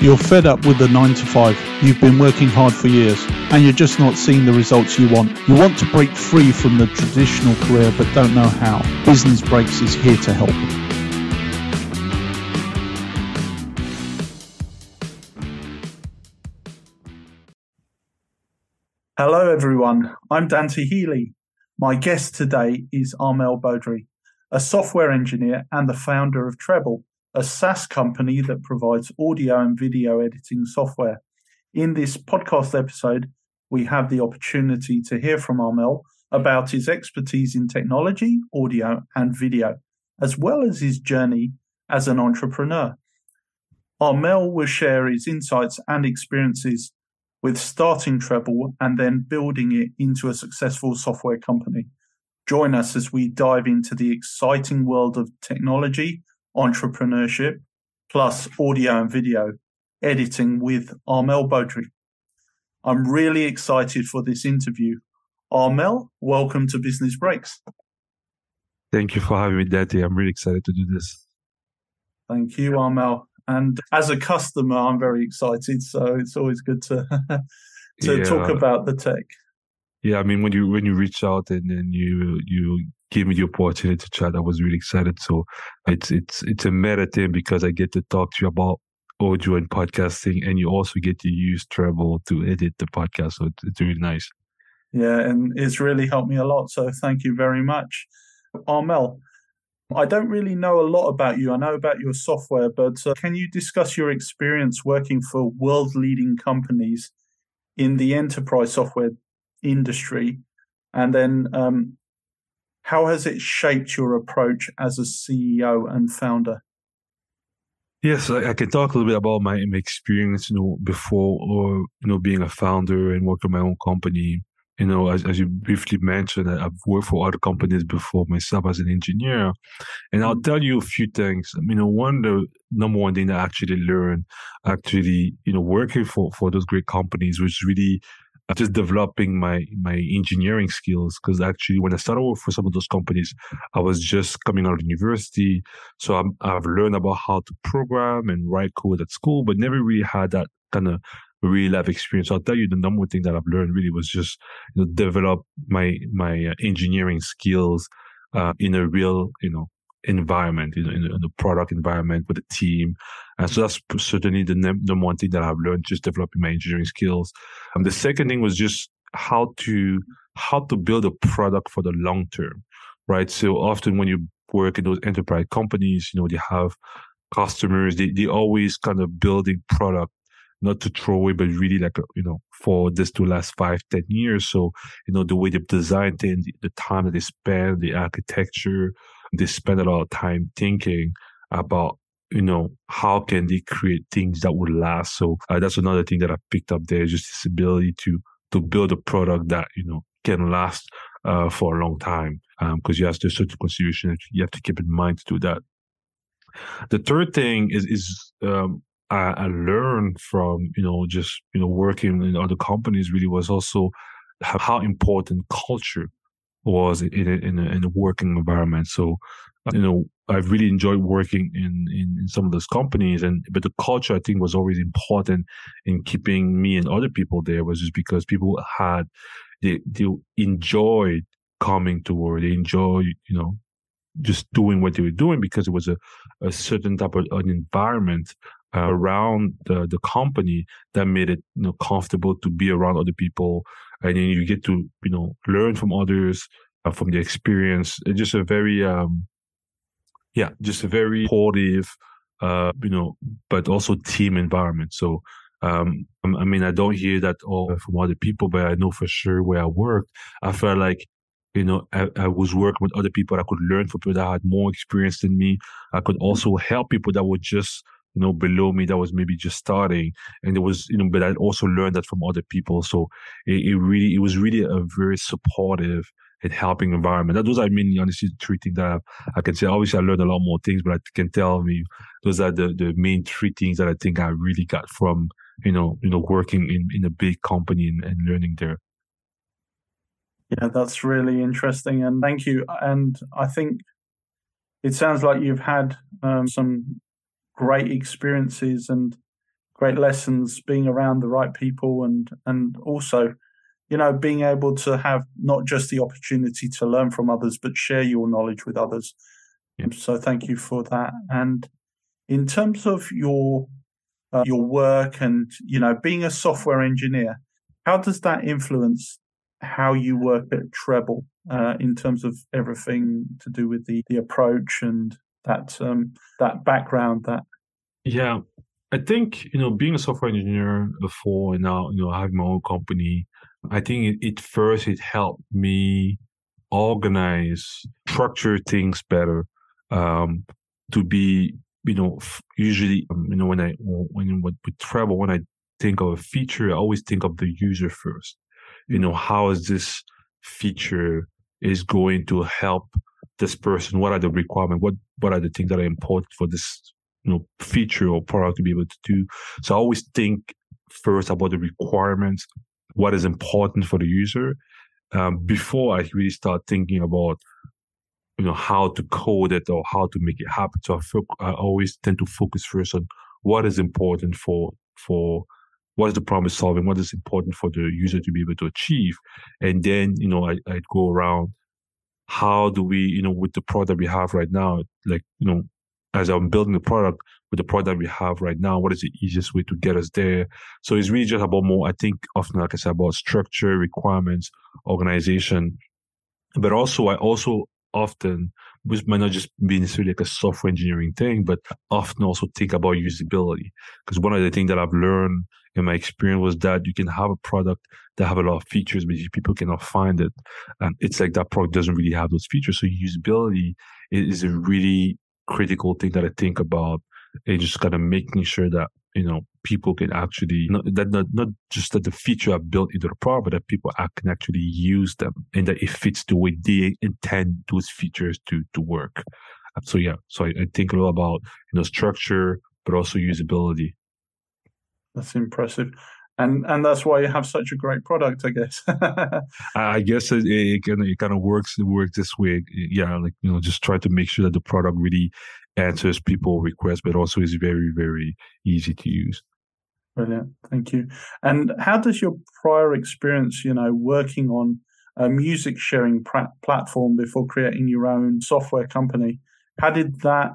You're fed up with the 9 to 5. You've been working hard for years and you're just not seeing the results you want. You want to break free from the traditional career but don't know how. Business Breaks is here to help. Hello, everyone. I'm Dante Healy. My guest today is Armel Beaudry, a software engineer and the founder of Treble, a SaaS company that provides audio and video editing software. In this podcast episode, we have the opportunity to hear from Armel about his expertise in technology, audio, and video, as well as his journey as an entrepreneur. Armel will share his insights and experiences with starting Treble and then building it into a successful software company. Join us as we dive into the exciting world of technology entrepreneurship, plus audio and video editing with Armel Beaudry. I'm really excited for this interview. Armel, welcome to Business Breaks. Thank you for having me, Dante. I'm really excited to do this. Thank you, Armel. And as a customer, I'm very excited. So it's always good to to yeah. talk about the tech. Yeah, I mean when you when you reach out and then you you gave me the opportunity to chat. I was really excited. So it's it's it's a meta thing because I get to talk to you about audio and podcasting, and you also get to use Treble to edit the podcast. So it's, it's really nice. Yeah, and it's really helped me a lot. So thank you very much, Armel. I don't really know a lot about you. I know about your software, but uh, can you discuss your experience working for world leading companies in the enterprise software industry? And then um, how has it shaped your approach as a CEO and founder? Yes, I, I can talk a little bit about my, my experience, you know, before or you know being a founder and working my own company. You know, as, as you briefly mentioned, I've worked for other companies before myself as an engineer, and I'll mm-hmm. tell you a few things. You know, one the number one thing I actually learned, actually, you know, working for for those great companies was really just developing my my engineering skills because actually when I started work for some of those companies, I was just coming out of university, so i have learned about how to program and write code at school, but never really had that kind of real life experience. So I'll tell you the number one thing that I've learned really was just you know develop my my uh, engineering skills uh, in a real you know environment, you know, in, in the product environment with the team. And so that's certainly the number one thing that I've learned, just developing my engineering skills. And the second thing was just how to, how to build a product for the long term, right? So often when you work in those enterprise companies, you know, they have customers, they, they always kind of building product not to throw away, but really like, you know, for this to last five, ten years. So, you know, the way they design things, the time that they spend, the architecture, they spend a lot of time thinking about you know how can they create things that would last. So uh, that's another thing that i picked up there just this ability to to build a product that you know can last uh, for a long time because um, you have to certain consideration that you have to keep in mind to do that. The third thing is is um, I, I learned from you know just you know working in other companies really was also how important culture was in a, in a, in a working environment. So, you know, I've really enjoyed working in, in, in, some of those companies and, but the culture I think was always important in keeping me and other people there was just because people had, they, they enjoyed coming to work. They enjoyed, you know, just doing what they were doing because it was a, a certain type of an environment uh, around the, the company that made it you know comfortable to be around other people and then you get to you know learn from others uh, from the experience it's just a very um yeah just a very supportive uh you know but also team environment so um i mean i don't hear that all from other people but i know for sure where i worked i felt like you know, I, I, was working with other people. I could learn from people that had more experience than me. I could also help people that were just you know, below me that was maybe just starting. And it was, you know, but I also learned that from other people. So it, it really, it was really a very supportive and helping environment. That those are mainly honestly three things that I, I, can say. Obviously, I learned a lot more things, but I can tell me those are the, the main three things that I think I really got from, you know, you know, working in, in a big company and, and learning there. Yeah, that's really interesting. And thank you. And I think it sounds like you've had um, some great experiences and great lessons being around the right people and and also you know being able to have not just the opportunity to learn from others but share your knowledge with others yeah. so thank you for that and in terms of your uh, your work and you know being a software engineer how does that influence how you work at treble uh, in terms of everything to do with the the approach and that um, that background that yeah i think you know being a software engineer before and now you know having my own company i think it, it first it helped me organize structure things better um, to be you know, usually, um, you know, when I when with Treble when I think of a feature, I always think of the user first. You know, how is this feature is going to help this person? What are the requirements? What what are the things that are important for this you know feature or product to be able to do? So I always think first about the requirements, what is important for the user, um, before I really start thinking about you know how to code it or how to make it happen. So I, feel, I always tend to focus first on what is important for for what is the problem solving, what is important for the user to be able to achieve, and then you know I I go around how do we you know with the product we have right now, like you know as I'm building the product with the product we have right now, what is the easiest way to get us there? So it's really just about more, I think often, like I said, about structure, requirements, organization. But also, I also often, which might not just be necessarily like a software engineering thing, but often also think about usability. Because one of the things that I've learned in my experience was that you can have a product that have a lot of features, but people cannot find it. And it's like that product doesn't really have those features. So usability is a really critical thing that I think about and just kind of making sure that you know people can actually not that not, not just that the feature are built into the product, but that people can actually use them and that it fits the way they intend those features to to work. Uh, so yeah, so I, I think a lot about you know structure, but also usability. That's impressive and and that's why you have such a great product, I guess. I guess it, it, kind of it kind of works it works this way. Yeah, like you know, just try to make sure that the product really answers people requests, but also is very very easy to use. Brilliant, thank you. And how does your prior experience, you know, working on a music sharing platform before creating your own software company, how did that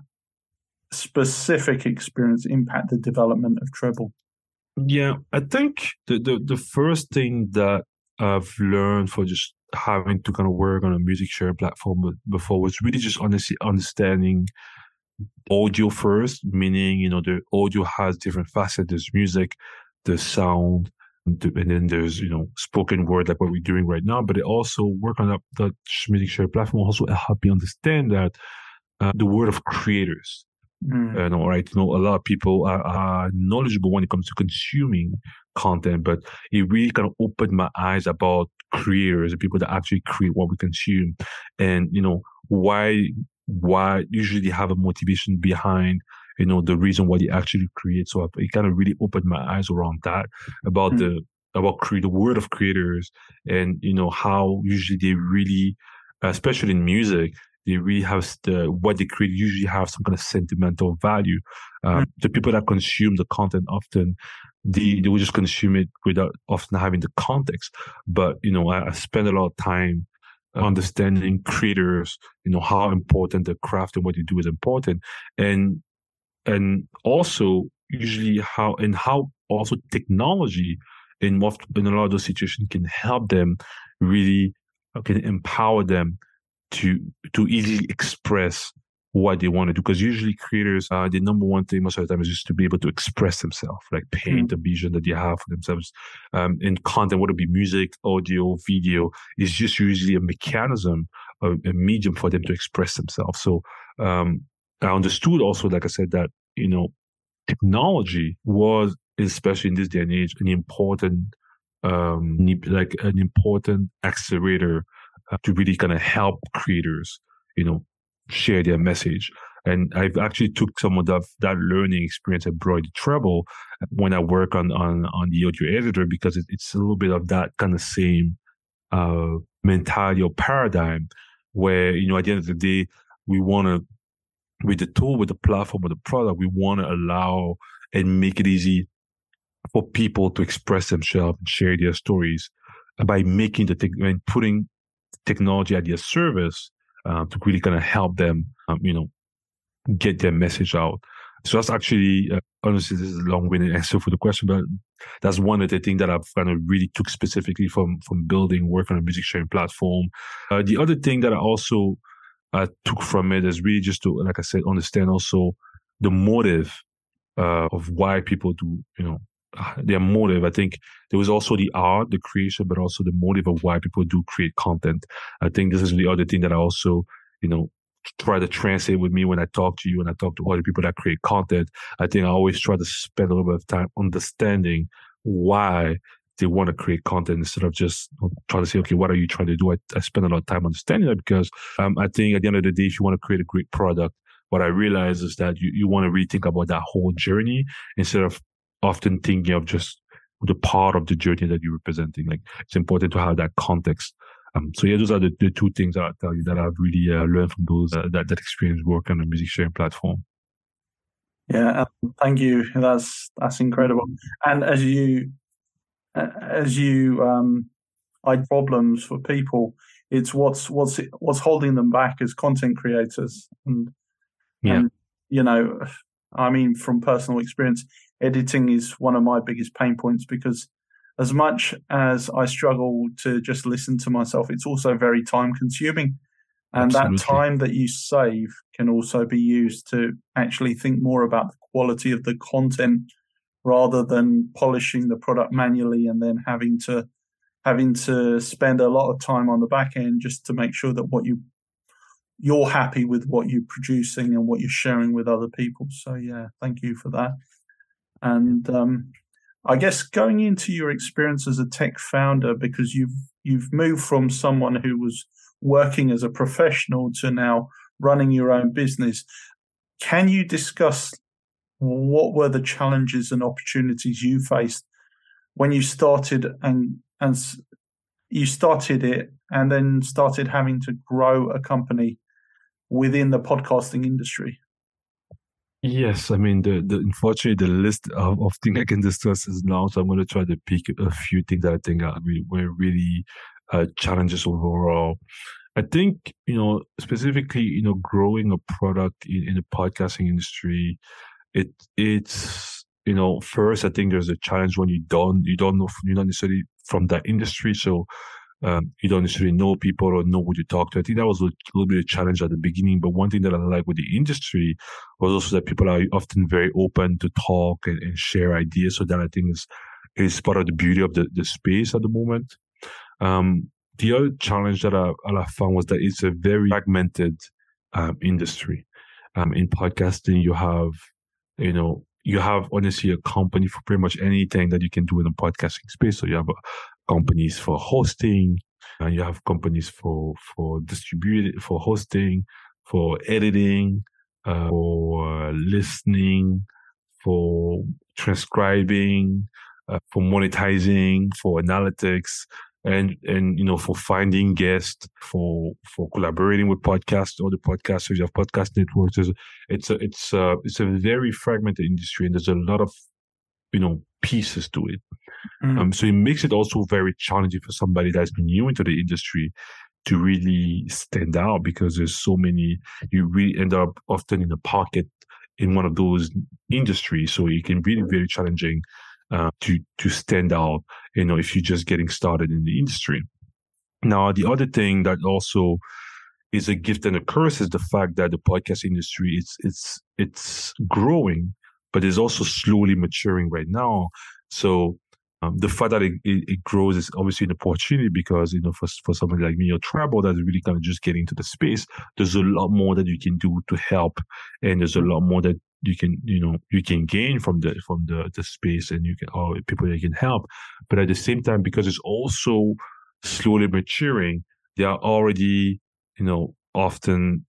specific experience impact the development of Treble? Yeah, I think the, the, the first thing that I've learned for just having to kind of work on a music sharing platform before was really just honestly understanding audio first, meaning, you know, the audio has different facets. There's music, the sound, and then there's, you know, spoken word like what we're doing right now. But it also work on that, that music sharing platform also help me understand that uh, the word of creators. Mm. You know, right? You know, a lot of people are, are, knowledgeable when it comes to consuming content, but it really kind of opened my eyes about creators, the people that actually create what we consume, and you know why why usually have a motivation behind you know the reason why they actually create. So it kind of really opened my eyes around that about mm. the about create the word of creators and you know how usually they really especially in music they really have the what they create usually have some kind of sentimental value. Um, mm. The people that consume the content often they they will just consume it without often having the context. But you know, I, I spend a lot of time understanding creators, you know, how important the craft and what they do is important, and and also usually how and how also technology in most in a lot of those situations can help them really uh, can empower them to to easily express what they want to do because usually creators uh, the number one thing most of the time is just to be able to express themselves like paint mm-hmm. vision that they have for themselves um, in content whether it be music audio video is just usually a mechanism a, a, medium for them to express themselves so um, i understood also like i said that you know technology was especially in this day and age an important um, like an important accelerator uh, to really kind of help creators, you know, share their message. And I've actually took some of that, that learning experience and brought it Treble when I work on, on, on the audio editor because it, it's a little bit of that kind of same uh, mentality or paradigm where, you know, at the end of the day, we want to, with the tool, with the platform, with the product, we want to allow and make it easy for people to express themselves and share their stories by making the thing and putting technology at their service uh, to really kind of help them, um, you know, get their message out. So that's actually, uh, honestly, this is a long-winded answer for the question, but that's one of the things that I've kind of really took specifically from from building work on a music sharing platform. Uh, the other thing that I also uh, took from it is really just to, like I said, understand also the motive uh, of why people do, you know, their motive. I think there was also the art, the creation, but also the motive of why people do create content. I think this is the other thing that I also, you know, try to translate with me when I talk to you and I talk to other people that create content. I think I always try to spend a little bit of time understanding why they want to create content instead of just trying to say, okay, what are you trying to do? I, I spend a lot of time understanding that because um, I think at the end of the day, if you want to create a great product, what I realize is that you, you want to rethink about that whole journey instead of often thinking of just the part of the journey that you're representing. Like it's important to have that context. Um, so yeah, those are the, the two things that I tell you that I've really uh, learned from those uh, that that experience work on a music sharing platform. Yeah, um, thank you. That's that's incredible. And as you as you um, hide problems for people, it's what's what's what's holding them back as content creators. And, yeah. and you know, I mean, from personal experience, editing is one of my biggest pain points because as much as I struggle to just listen to myself, it's also very time consuming. And Absolutely. that time that you save can also be used to actually think more about the quality of the content rather than polishing the product manually and then having to having to spend a lot of time on the back end just to make sure that what you you're happy with what you're producing and what you're sharing with other people. So yeah, thank you for that. And um, I guess going into your experience as a tech founder, because you've you've moved from someone who was working as a professional to now running your own business, can you discuss what were the challenges and opportunities you faced when you started and and you started it and then started having to grow a company within the podcasting industry? Yes, I mean the, the unfortunately the list of, of things I can discuss is long, so I'm going to try to pick a few things that I think are really, were really uh, challenges overall. I think you know specifically you know growing a product in, in the podcasting industry, it it's you know first I think there's a challenge when you don't you don't know you're not necessarily from that industry, so um, you don't necessarily know people or know who to talk to. I think that was a little bit of a challenge at the beginning. But one thing that I like with the industry was also that people are often very open to talk and, and share ideas. So that I think is is part of the beauty of the, the space at the moment. Um, the other challenge that I, I found was that it's a very fragmented um, industry. Um, in podcasting, you have, you know, you have honestly a company for pretty much anything that you can do in the podcasting space. So you have companies for hosting, and you have companies for for distribute for hosting, for editing, uh, for listening, for transcribing, uh, for monetizing, for analytics, and and you know for finding guests, for for collaborating with podcasts, other podcasters, you have podcast networks. It's a it's a it's a very fragmented industry, and there's a lot of you know pieces to it. Mm. Um, so it makes it also very challenging for somebody that's been new into the industry to really stand out because there's so many. You really end up often in a pocket in one of those industries, so it can be very challenging uh, to to stand out. You know, if you're just getting started in the industry. Now, the other thing that also is a gift and a curse is the fact that the podcast industry it's it's it's growing but it's also slowly maturing right now. So um, the fact that it, it, it, grows is obviously an opportunity because you know for for somebody like me or Treble that's really kind of just getting into the space, there's a lot more that you can do to help, and there's a lot more that you can you know you can gain from the from the the space and you can or people that you can help. But at the same time, because it's also slowly maturing, they are already you know often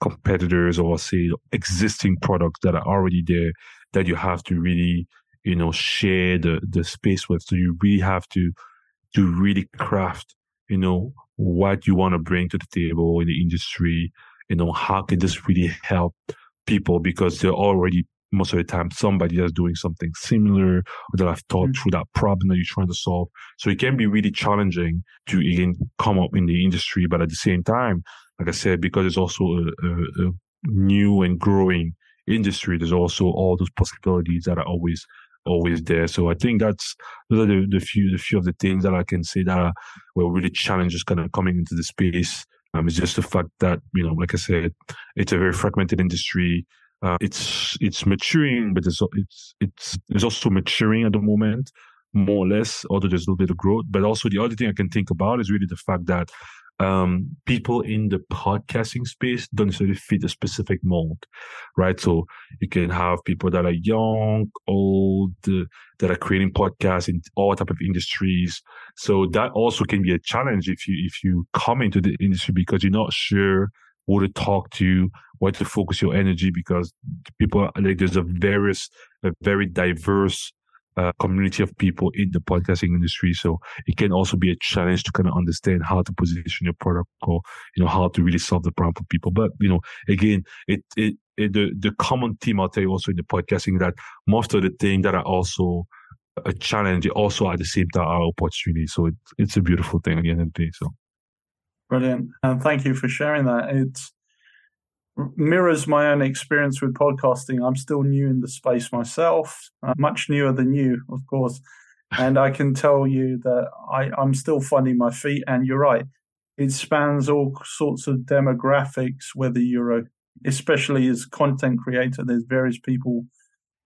competitors or say existing products that are already there that you have to really you know share the the space with so you really have to to really craft you know what you want to bring to the table in the industry you know how can this really help people because they're already most of the time somebody that's doing something similar or that I've thought mm-hmm. through that problem that you're trying to solve. So it can be really challenging to again come up in the industry, but at the same time, like I said, because it's also a, a, a new and growing industry, there's also all those possibilities that are always always there. So I think that's those are the, the few the few of the things that I can say that are were really challenges kind of coming into the space. Um, it's just the fact that you know, like I said, it's a very fragmented industry. Uh, it's it's maturing, but it's it's it's it's also maturing at the moment, more or less. Although there's a little bit of growth, but also the other thing I can think about is really the fact that um, people in the podcasting space don't necessarily fit a specific mold, right? So you can have people that are young, old, uh, that are creating podcasts in all type of industries. So that also can be a challenge if you if you come into the industry because you're not sure who to talk to, where to focus your energy because people like there's a various, a very diverse uh, community of people in the podcasting industry. So it can also be a challenge to kind of understand how to position your product or, you know, how to really solve the problem for people. But, you know, again, it, it, it the, the common theme I'll tell you also in the podcasting that most of the things that are also a challenge also at the same time are opportunities. So it, it's a beautiful thing at the end of the day. So. Brilliant. And thank you for sharing that. It's, mirrors my own experience with podcasting. I'm still new in the space myself, uh, much newer than you, of course. And I can tell you that I, I'm still finding my feet. And you're right, it spans all sorts of demographics, whether you're a, especially as content creator, there's various people,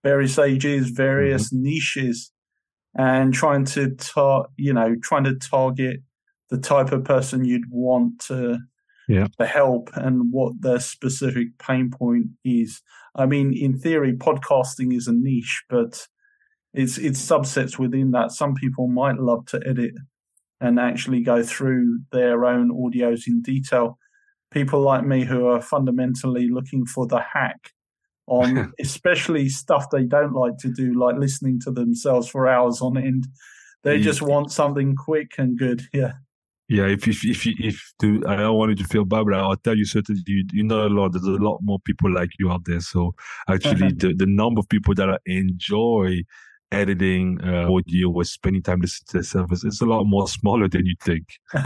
various ages, various mm-hmm. niches, and trying to, tar- you know, trying to target the type of person you'd want to yeah. the help and what their specific pain point is. I mean, in theory, podcasting is a niche, but it's it's subsets within that. Some people might love to edit and actually go through their own audios in detail. People like me who are fundamentally looking for the hack on especially stuff they don't like to do, like listening to themselves for hours on end. They yeah. just want something quick and good. Yeah. Yeah, if if if if to, I don't want you to feel bad, but I'll tell you certainly you, you know a lot. There's a lot more people like you out there. So actually, the, the number of people that enjoy editing uh, audio or spending time listening to the service it's a lot more smaller than you think.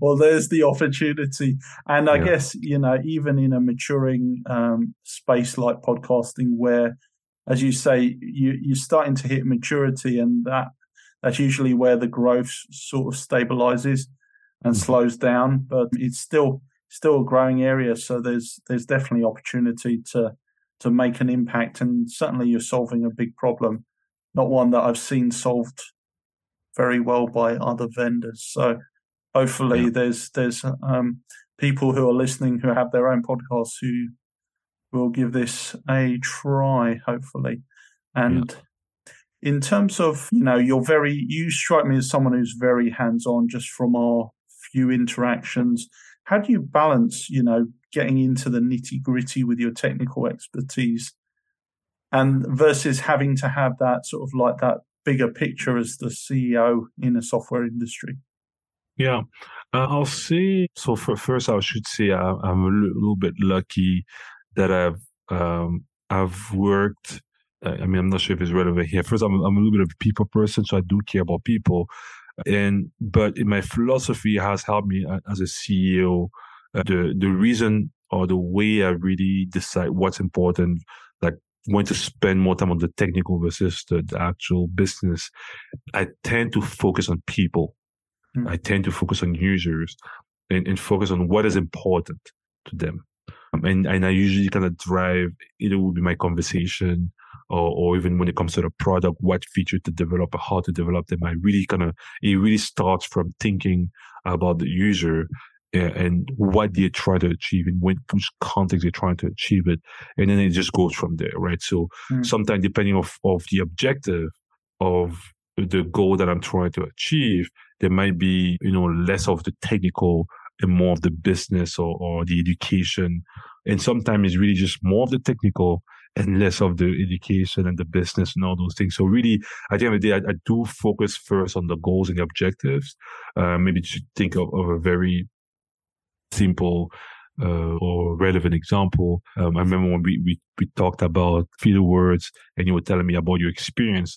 well, there's the opportunity, and I yeah. guess you know even in a maturing um, space like podcasting, where as you say, you, you're starting to hit maturity, and that that's usually where the growth sort of stabilizes and mm-hmm. slows down, but it's still still a growing area. So there's there's definitely opportunity to to make an impact, and certainly you're solving a big problem, not one that I've seen solved very well by other vendors. So hopefully yeah. there's there's um, people who are listening who have their own podcasts who will give this a try. Hopefully, and. Yeah in terms of you know you're very you strike me as someone who's very hands on just from our few interactions. How do you balance you know getting into the nitty gritty with your technical expertise and versus having to have that sort of like that bigger picture as the ceo in a software industry? Yeah. Uh, i'll say so for first i should say I, am a little bit lucky that i've um, i've worked I mean, I'm not sure if it's relevant here. First, I'm, I'm a little bit of a people person, so I do care about people. And, but my philosophy has helped me as a CEO. Uh, the, the reason or the way I really decide what's important, like when to spend more time on the technical versus the, the actual business, I tend to focus on people. Mm. I tend to focus on users and, and focus on what is important to them. Um, and, and I usually kind of drive, it will be my conversation or, or even when it comes to the product, what feature to develop or how to develop them. I really kind of, it really starts from thinking about the user and what they're trying to achieve and when which context they're trying to achieve it. And then it just goes from there, right? So mm. sometimes depending of, of the objective of the goal that I'm trying to achieve, there might be, you know, less of the technical and more of the business or, or the education. And sometimes it's really just more of the technical and less of the education and the business and all those things. So really, at the end of the day, I, I do focus first on the goals and the objectives. Uh, maybe to think of, of a very simple uh, or relevant example. Um, I remember when we, we, we talked about filler words and you were telling me about your experience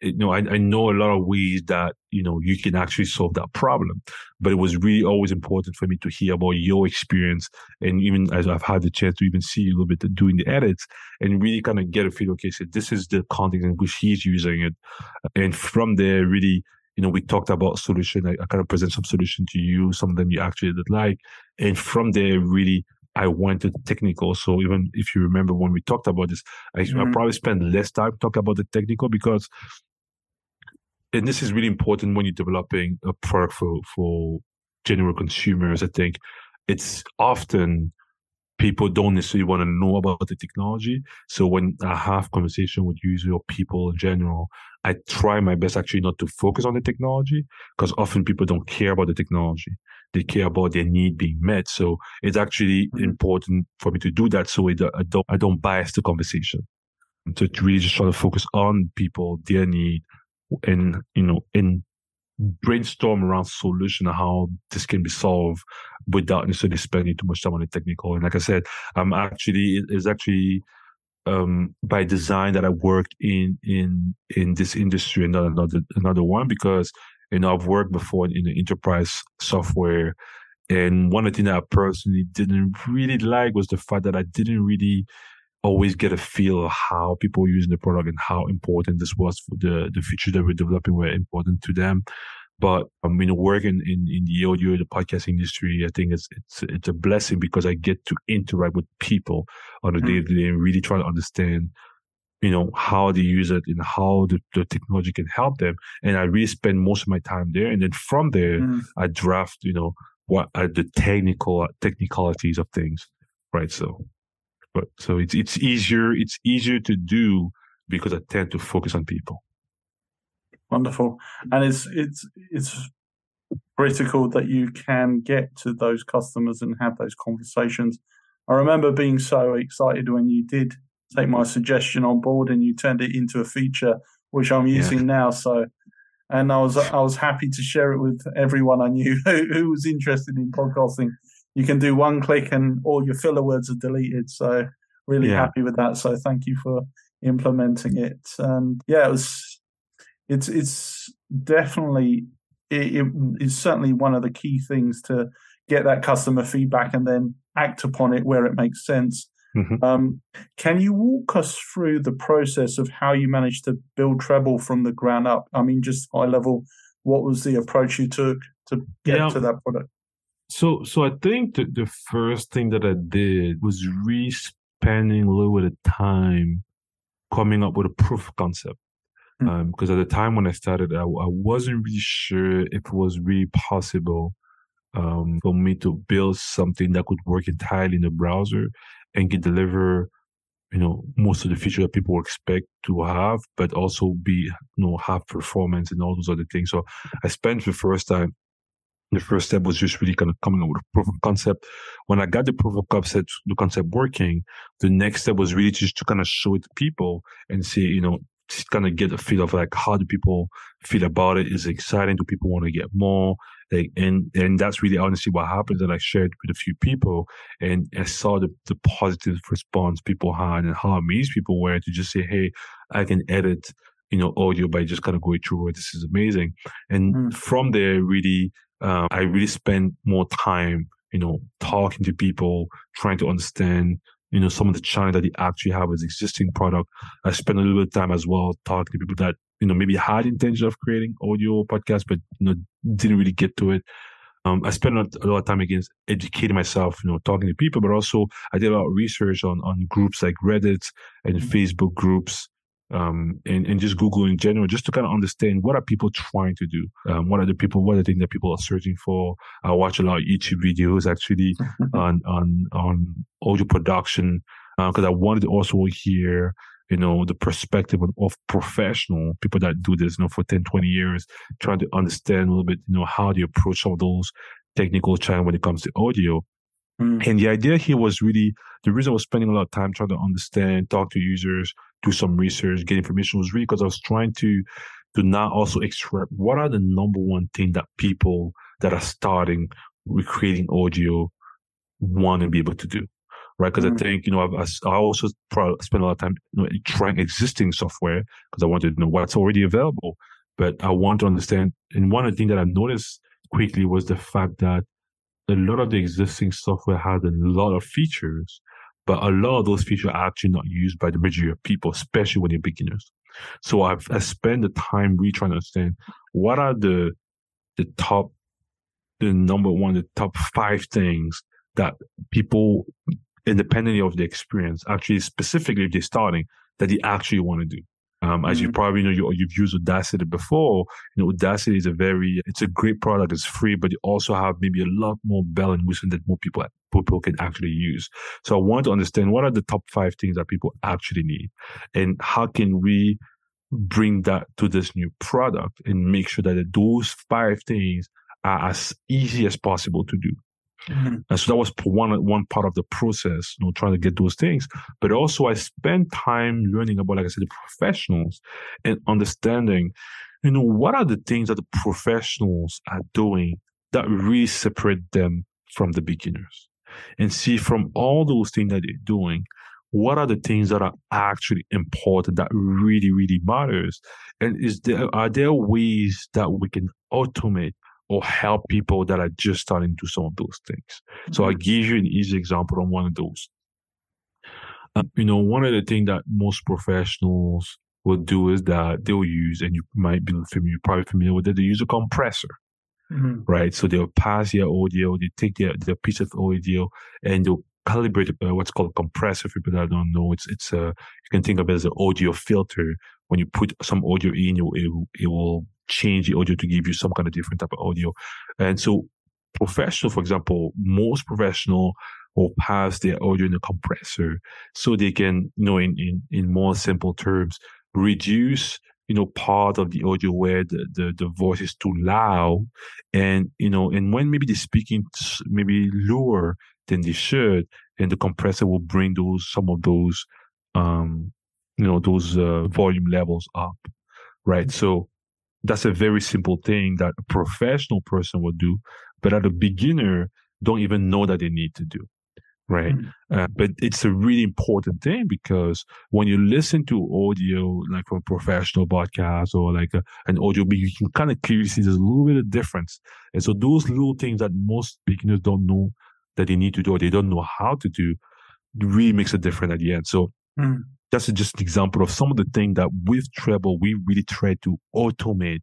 you know, I, I know a lot of ways that, you know, you can actually solve that problem. But it was really always important for me to hear about your experience. And even as I've had the chance to even see a little bit doing the edits and really kind of get a feel, okay, so this is the context in which he's using it. And from there, really, you know, we talked about solution. I, I kind of present some solution to you. Some of them you actually did like. And from there, really, I went to technical. So even if you remember when we talked about this, I, mm-hmm. I probably spent less time talking about the technical because and this is really important when you're developing a product for for general consumers. I think it's often people don't necessarily want to know about the technology. So when I have conversation with users or people in general, I try my best actually not to focus on the technology because often people don't care about the technology. They care about their need being met. So it's actually mm-hmm. important for me to do that. So I don't, I don't bias the conversation. So to really just try to focus on people, their need, and you know and brainstorm around solution how this can be solved without necessarily spending too much time on the technical. And like I said, I'm actually it's actually um, by design that I worked in in in this industry and not another another one because you know I've worked before in, the enterprise software. And one of the things that I personally didn't really like was the fact that I didn't really always get a feel of how people are using the product and how important this was for the, the features that we're developing were important to them. But I mean, working in, in the audio, the podcast industry, I think it's, it's, it's a blessing because I get to interact with people on a day to day and really try to understand, you know, how they use it and how the, the technology can help them. And I really spend most of my time there. And then from there, mm. I draft, you know, what are the technical technicalities of things. Right. So but so it's it's easier it's easier to do because I tend to focus on people. Wonderful, and it's it's it's critical that you can get to those customers and have those conversations. I remember being so excited when you did take my suggestion on board and you turned it into a feature which I'm using yeah. now. So, and I was I was happy to share it with everyone I knew who, who was interested in podcasting you can do one click and all your filler words are deleted. So really yeah. happy with that. So thank you for implementing it. And yeah, it was, it's, it's definitely, it, it's certainly one of the key things to get that customer feedback and then act upon it where it makes sense. Mm-hmm. Um, can you walk us through the process of how you managed to build Treble from the ground up? I mean, just high level, what was the approach you took to get yeah. to that product? So, so I think that the first thing that I did was really spending a little bit of time coming up with a proof of concept. Because mm. um, at the time when I started, I, I, wasn't really sure if it was really possible um, for me to build something that could work entirely in the browser and can deliver, you know, most of the features that people expect to have, but also be, you know, have performance and all those other things. So I spent the first time the first step was just really kind of coming up with a proof of concept. When I got the proof of concept, the concept working, the next step was really just to kind of show it to people and see, you know, just kind of get a feel of like how do people feel about it? Is it exciting? Do people want to get more? Like, and and that's really honestly what happened that I shared with a few people and I saw the, the positive response people had and how amazed people were to just say, Hey, I can edit, you know, audio by just kind of going through it. This is amazing. And mm. from there, really um, I really spend more time, you know, talking to people, trying to understand, you know, some of the challenge that they actually have with existing product. I spend a little bit of time as well talking to people that, you know, maybe had intention of creating audio podcast, but, you know, didn't really get to it. Um, I spent a lot of time against educating myself, you know, talking to people, but also I did a lot of research on, on groups like Reddit and mm-hmm. Facebook groups um, and, and just Google in general, just to kind of understand what are people trying to do? Um, what are the people, what are the things that people are searching for? I watch a lot of YouTube videos actually on, on, on audio production, because uh, I wanted to also hear, you know, the perspective of, of, professional people that do this, you know, for 10, 20 years, trying to understand a little bit, you know, how they approach all those technical challenges when it comes to audio. Mm. And the idea here was really the reason I was spending a lot of time trying to understand, talk to users, do some research, get information was really because I was trying to to now also extract what are the number one thing that people that are starting with creating audio want to be able to do right? Because mm-hmm. I think, you know, I, I also spend a lot of time you know, trying existing software because I wanted to know what's already available. But I want to understand. And one of the things that I noticed quickly was the fact that a lot of the existing software had a lot of features, but a lot of those features are actually not used by the majority of people, especially when they're beginners. So I've I spent the time really trying to understand what are the the top, the number one, the top five things that people independently of the experience, actually specifically if they're starting, that they actually want to do. Um, as mm-hmm. you probably know, you, you've used Audacity before. You know, Audacity is a very, it's a great product. It's free, but you also have maybe a lot more bell and whistle that more people people can actually use. So I want to understand what are the top five things that people actually need, and how can we bring that to this new product and make sure that those five things are as easy as possible to do. Mm-hmm. And so that was one one part of the process, you know, trying to get those things. But also, I spent time learning about, like I said, the professionals and understanding, you know, what are the things that the professionals are doing that really separate them from the beginners, and see from all those things that they're doing, what are the things that are actually important that really, really matters, and is there are there ways that we can automate or help people that are just starting to do some of those things. Mm-hmm. So I'll mm-hmm. give you an easy example on one of those. Uh, you know, one of the things that most professionals will do is that they'll use, and you might be familiar, you're probably familiar with it, they use a compressor. Mm-hmm. Right. So they'll pass their audio, they take their, their piece of audio and they'll calibrate uh, what's called a compressor. For people that don't know, it's, it's a, you can think of it as an audio filter. When you put some audio in, it, it, will change the audio to give you some kind of different type of audio. And so professional, for example, most professional will pass their audio in a compressor so they can, you know, in, in, in more simple terms, reduce you know, part of the audio where the, the, the voice is too loud. And, you know, and when maybe they're speaking maybe lower than they should, and the compressor will bring those, some of those, um, you know, those uh, volume levels up. Right. So that's a very simple thing that a professional person would do, but at a beginner don't even know that they need to do. Right. Mm-hmm. Uh, but it's a really important thing because when you listen to audio, like from a professional podcast or like a, an audio, you can kind of clearly see there's a little bit of difference. And so those little things that most beginners don't know that they need to do or they don't know how to do really makes a difference at the end. So mm that's just an example of some of the things that with treble we really try to automate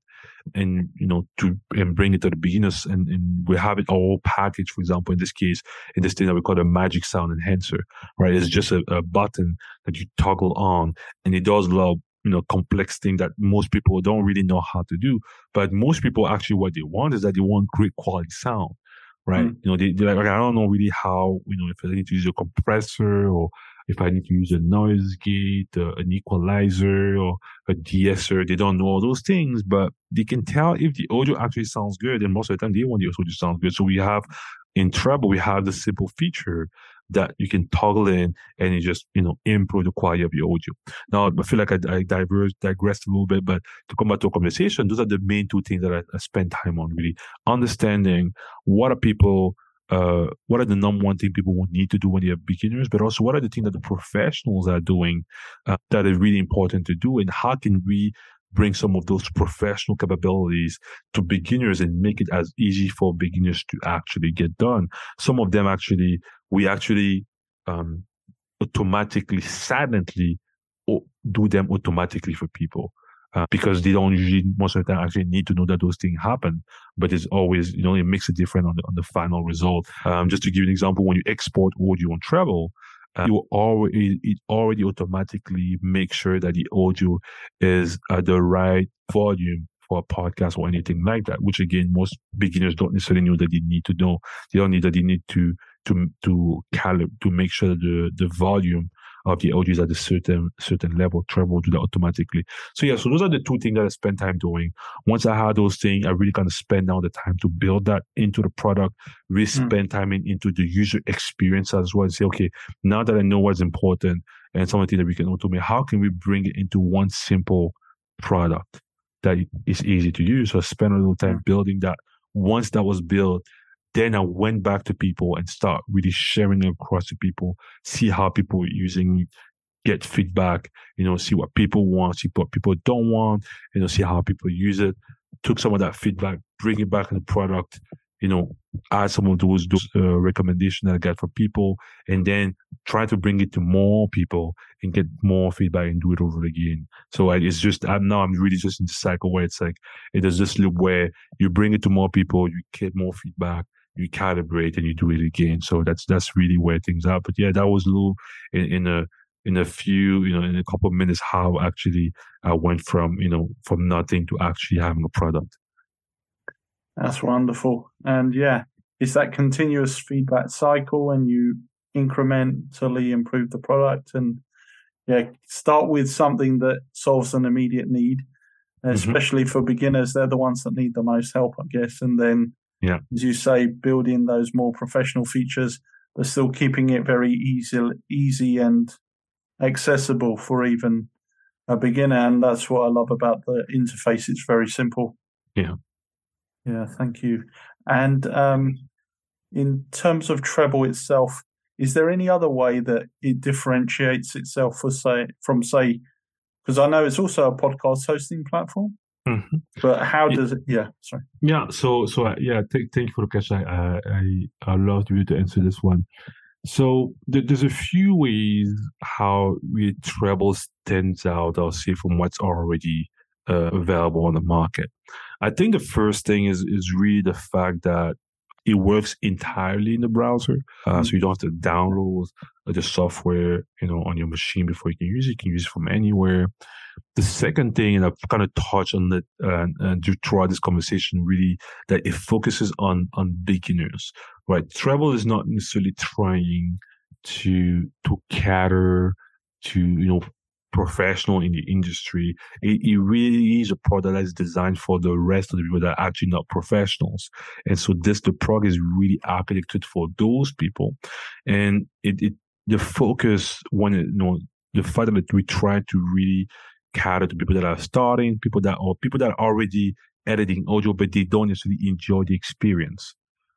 and you know to and bring it to the beginners and, and we have it all packaged for example in this case in this thing that we call a magic sound enhancer right it's just a, a button that you toggle on and it does a lot of you know complex thing that most people don't really know how to do but most people actually what they want is that they want great quality sound right? Mm. You know, they, they're like, okay, I don't know really how, you know, if I need to use a compressor or if I need to use a noise gate, uh, an equalizer, or a de-esser. They don't know all those things, but they can tell if the audio actually sounds good. And most of the time, they want the audio to sound good. So we have in Treble, we have the simple feature that you can toggle in and you just, you know, improve the quality of your audio. Now, I feel like I, I digressed a little bit, but to come back to a conversation, those are the main two things that I, I spend time on really understanding what are people uh, what are the number one thing people will need to do when they're beginners, but also what are the things that the professionals are doing uh, that are really important to do, and how can we bring some of those professional capabilities to beginners and make it as easy for beginners to actually get done. Some of them actually, we actually um, automatically, silently do them automatically for people uh, because they don't usually most of the time actually need to know that those things happen. But it's always you know it makes a difference on the on the final result. Um, just to give you an example, when you export audio on Treble, uh, you already it already automatically make sure that the audio is at the right volume for a podcast or anything like that. Which again, most beginners don't necessarily know that they need to know. They don't need that they need to to to calibrate to make sure that the the volume of the audios at a certain certain level. Treble do that automatically. So yeah, so those are the two things that I spend time doing. Once I had those things, I really kind of spend now the time to build that into the product, really mm. spend time in, into the user experience as well and say, okay, now that I know what's important and some of the things that we can automate, how can we bring it into one simple product that is easy to use? So I spend a little time mm. building that. Once that was built, then I went back to people and start really sharing it across to people, see how people are using get feedback, you know, see what people want, see what people don't want, you know, see how people use it. Took some of that feedback, bring it back in the product, you know, add some of those, those uh, recommendations that I got from people, and then try to bring it to more people and get more feedback and do it over again. So I, it's just I'm now I'm really just in the cycle where it's like it is this loop where you bring it to more people, you get more feedback, you calibrate, and you do it again. So that's that's really where things are. But yeah, that was a little in, in a in a few, you know, in a couple of minutes, how actually I went from, you know, from nothing to actually having a product. That's wonderful. And yeah, it's that continuous feedback cycle and you incrementally improve the product and yeah, start with something that solves an immediate need, mm-hmm. especially mm-hmm. for beginners. They're the ones that need the most help, I guess. And then, yeah, as you say, building those more professional features, but still keeping it very easy, easy and accessible for even a beginner. And that's what I love about the interface. It's very simple. Yeah. Yeah, thank you. And um, in terms of Treble itself, is there any other way that it differentiates itself for say from say because I know it's also a podcast hosting platform. Mm-hmm. But how does it? Yeah, sorry. Yeah, so so uh, yeah, th- thank you for the question. I I I love you to answer this one. So th- there's a few ways how we Treble stands out. I'll say from what's already uh, available on the market. I think the first thing is is really the fact that it works entirely in the browser, uh, mm-hmm. so you don't have to download the software, you know, on your machine before you can use it. You can use it from anywhere. The second thing, and I've kind of touched on it uh, throughout this conversation, really that it focuses on on beginners, right? Treble is not necessarily trying to to cater to you know professional in the industry. It, it, really is a product that is designed for the rest of the people that are actually not professionals. And so this, the product is really architected for those people. And it, it the focus when you know, the fact that we try to really cater to people that are starting, people that are people that are already editing audio, but they don't necessarily enjoy the experience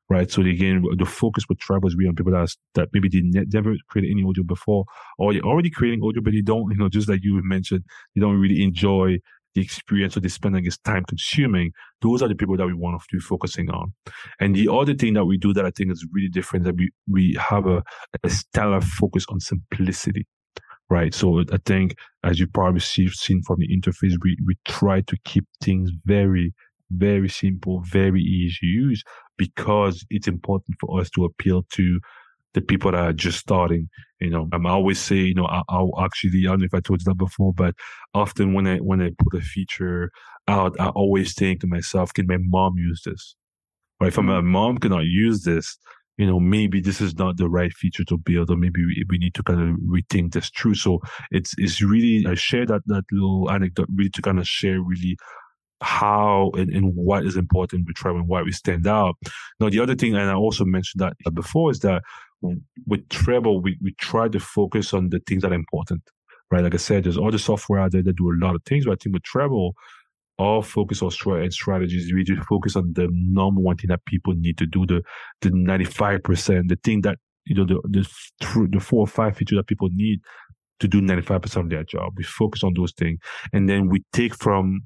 right? So again, the focus with Treble is really on people that, that maybe they ne- never created any audio before, or they're already creating audio, but they don't, you know, just like you mentioned, they don't really enjoy the experience or they spend like it's time consuming. Those are the people that we want to be focusing on. And the other thing that we do that I think is really different that we, we have a, a stellar focus on simplicity. Right. So I think as you probably see, seen from the interface, we, we try to keep things very, very simple, very easy to use because it's important for us to appeal to the people that are just starting. You know, I'm always say, you know, I, will actually, I don't know if I told you that before, but often when I when I put a feature out, I always think to myself, can my mom use this? Or if mm-hmm. my mom cannot use this, you know, maybe this is not the right feature to build, or maybe we, we need to kind of rethink this through. So it's it's really I share that that little anecdote really to kind of share really how and, and what is important with Treble and why we stand out. Now, the other thing, and I also mentioned that uh, before, is that with Treble, we, we try to focus on the things that are important, right? Like I said, there's other software out there that do a lot of things, but I think with Treble, our focus and strategies is really focus on the number one thing that people need to do, the the 95%, the thing that, you know, the, the, the four or five features that people need to do 95% of their job. We focus on those things. And then we take from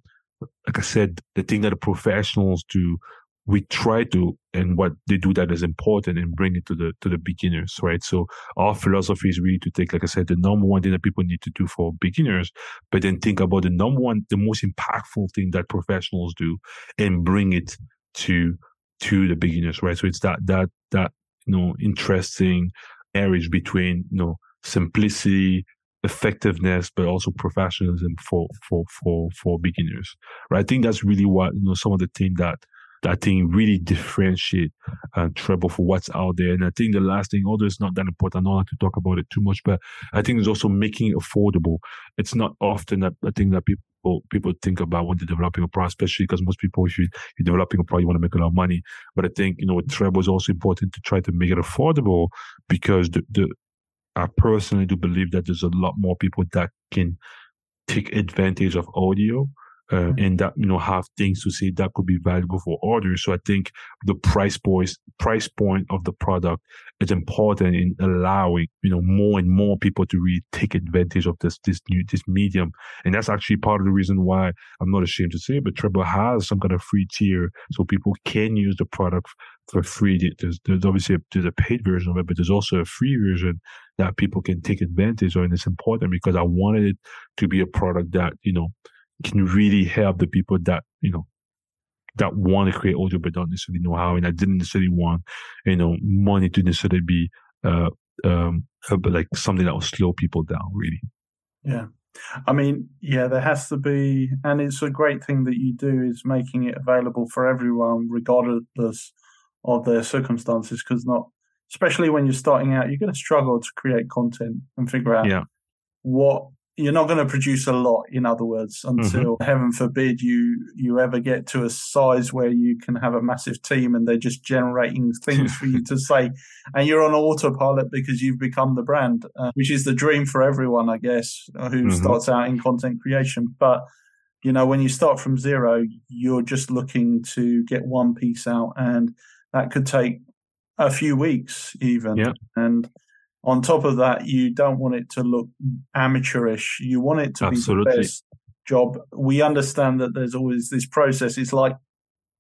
like I said, the thing that the professionals do, we try to, and what they do that is important and bring it to the to the beginners, right? So our philosophy is really to take, like I said, the number one thing that people need to do for beginners, but then think about the number one, the most impactful thing that professionals do, and bring it to to the beginners, right? So it's that that that you know interesting marriage between you know simplicity effectiveness, but also professionalism for for for for beginners. Right. I think that's really what you know some of the things that that thing really differentiate uh, Treble for what's out there. And I think the last thing, although it's not that important, I don't like to talk about it too much, but I think it's also making it affordable. It's not often that I think that people people think about when they're developing a product, especially because most people, if you, are developing a product, you want to make a lot of money. But I think, you know, with Treble is also important to try to make it affordable because the, the I personally do believe that there's a lot more people that can take advantage of audio uh, and that you know have things to say that could be valuable for others. So I think the price point price point of the product is important in allowing you know more and more people to really take advantage of this this new this medium, and that's actually part of the reason why I'm not ashamed to say, but Treble has some kind of free tier so people can use the product for free. There's, there's obviously a, there's a paid version of it, but there's also a free version that people can take advantage of, and it's important because I wanted it to be a product that you know can really help the people that you know that want to create audio but don't necessarily know how, and I didn't necessarily want you know money to necessarily be uh um like something that will slow people down really. Yeah. I mean, yeah, there has to be, and it's a great thing that you do is making it available for everyone, regardless of their circumstances, because not, especially when you're starting out, you're going to struggle to create content and figure out yeah. what you're not going to produce a lot in other words mm-hmm. until mm-hmm. heaven forbid you you ever get to a size where you can have a massive team and they're just generating things for you to say and you're on autopilot because you've become the brand uh, which is the dream for everyone i guess uh, who mm-hmm. starts out in content creation but you know when you start from zero you're just looking to get one piece out and that could take a few weeks even yeah. and on top of that, you don't want it to look amateurish. You want it to Absolutely. be the best job. We understand that there's always this process. It's like,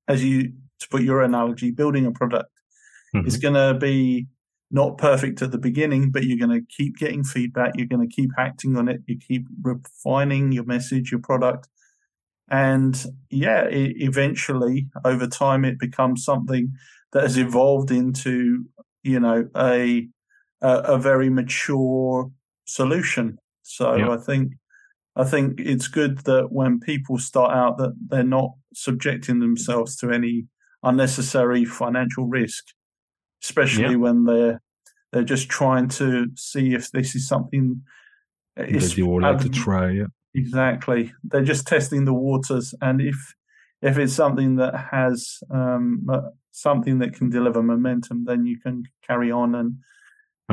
as you, to put your analogy, building a product. Mm-hmm. It's going to be not perfect at the beginning, but you're going to keep getting feedback. You're going to keep acting on it. You keep refining your message, your product. And yeah, it, eventually over time, it becomes something that has evolved into, you know, a a, a very mature solution. So yeah. I think I think it's good that when people start out that they're not subjecting themselves to any unnecessary financial risk, especially yeah. when they're they're just trying to see if this is something that you would like to try. Yeah. Exactly. They're just testing the waters, and if if it's something that has um, something that can deliver momentum, then you can carry on and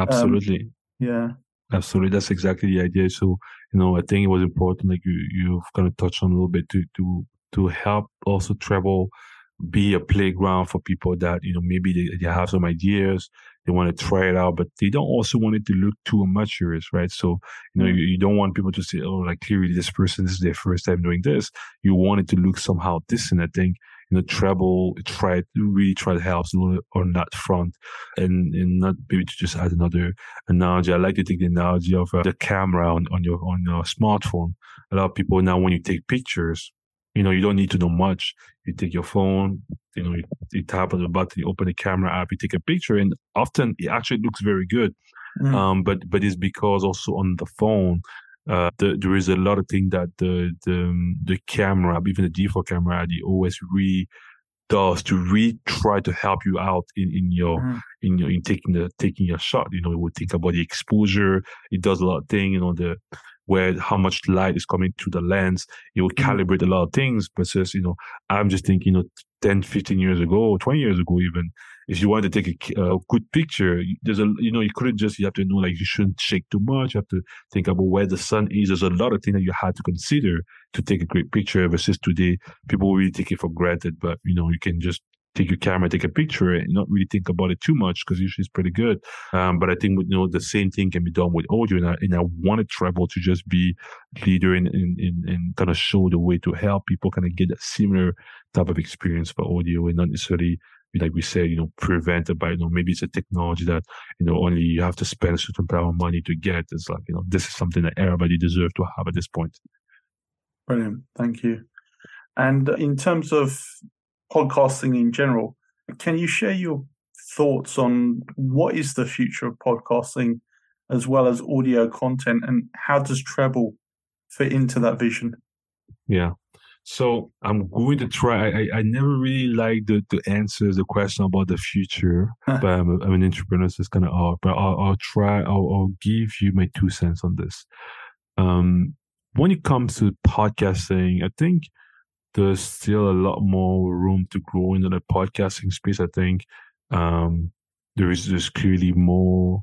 Absolutely. Um, yeah. Absolutely. That's exactly the idea. So, you know, I think it was important, like you, you've kind of touched on a little bit to, to, to help also Treble be a playground for people that, you know, maybe they, they have some ideas, they want to try it out, but they don't also want it to look too amateurish, right? So, you know, you, you, don't want people to say, oh, like clearly this person, this is their first time doing this. You want it to look somehow decent. I think you know, Treble try really try to help on that front, and and not maybe to just add another analogy. I like to take the analogy of uh, the camera on, on your on your smartphone. A lot of people now, when you take pictures, you know, you don't need to know much. You take your phone, you know, you, you tap on the button, you open the camera app, you take a picture, and often it actually looks very good. Mm. Um, but but it's because also on the phone uh, the, there is a lot of things that the, the the camera, even the default camera, the OS does to really try to help you out in, in your mm. in your in taking the taking your shot. You know, it would think about the exposure. It does a lot of things. You know, the where how much light is coming through the lens. It will mm. calibrate a lot of things. But says, you know, I'm just thinking, you know, 10, 15 years ago, 20 years ago, even, if you want to take a, a, good picture, there's a, you know, you couldn't just, you have to know, like, you shouldn't shake too much. You have to think about where the sun is. There's a lot of things that you had to consider to take a great picture versus today, people really take it for granted, but, you know, you can just take your camera, take a picture, and not really think about it too much because usually it's pretty good. Um, but I think you know the same thing can be done with audio, and I, and I wanted Treble to just be leader and in, in, kind of show the way to help people kind of get a similar type of experience for audio, and not necessarily like we said, you know, prevented by, you know, maybe it's a technology that, you know, only you have to spend a certain amount of money to get. It's like, you know, this is something that everybody deserves to have at this point. Brilliant. Thank you. And in terms of podcasting in general. Can you share your thoughts on what is the future of podcasting as well as audio content and how does Treble fit into that vision? Yeah. So I'm going to try. I, I never really like the, to answer the question about the future, but I'm, a, I'm, an entrepreneur, so it's kind of hard. But I'll, I'll try. I'll, I'll, give you my two cents on this. Um, when it comes to podcasting, I think there's still a lot more room to grow in the podcasting space. I think um, there is there's clearly more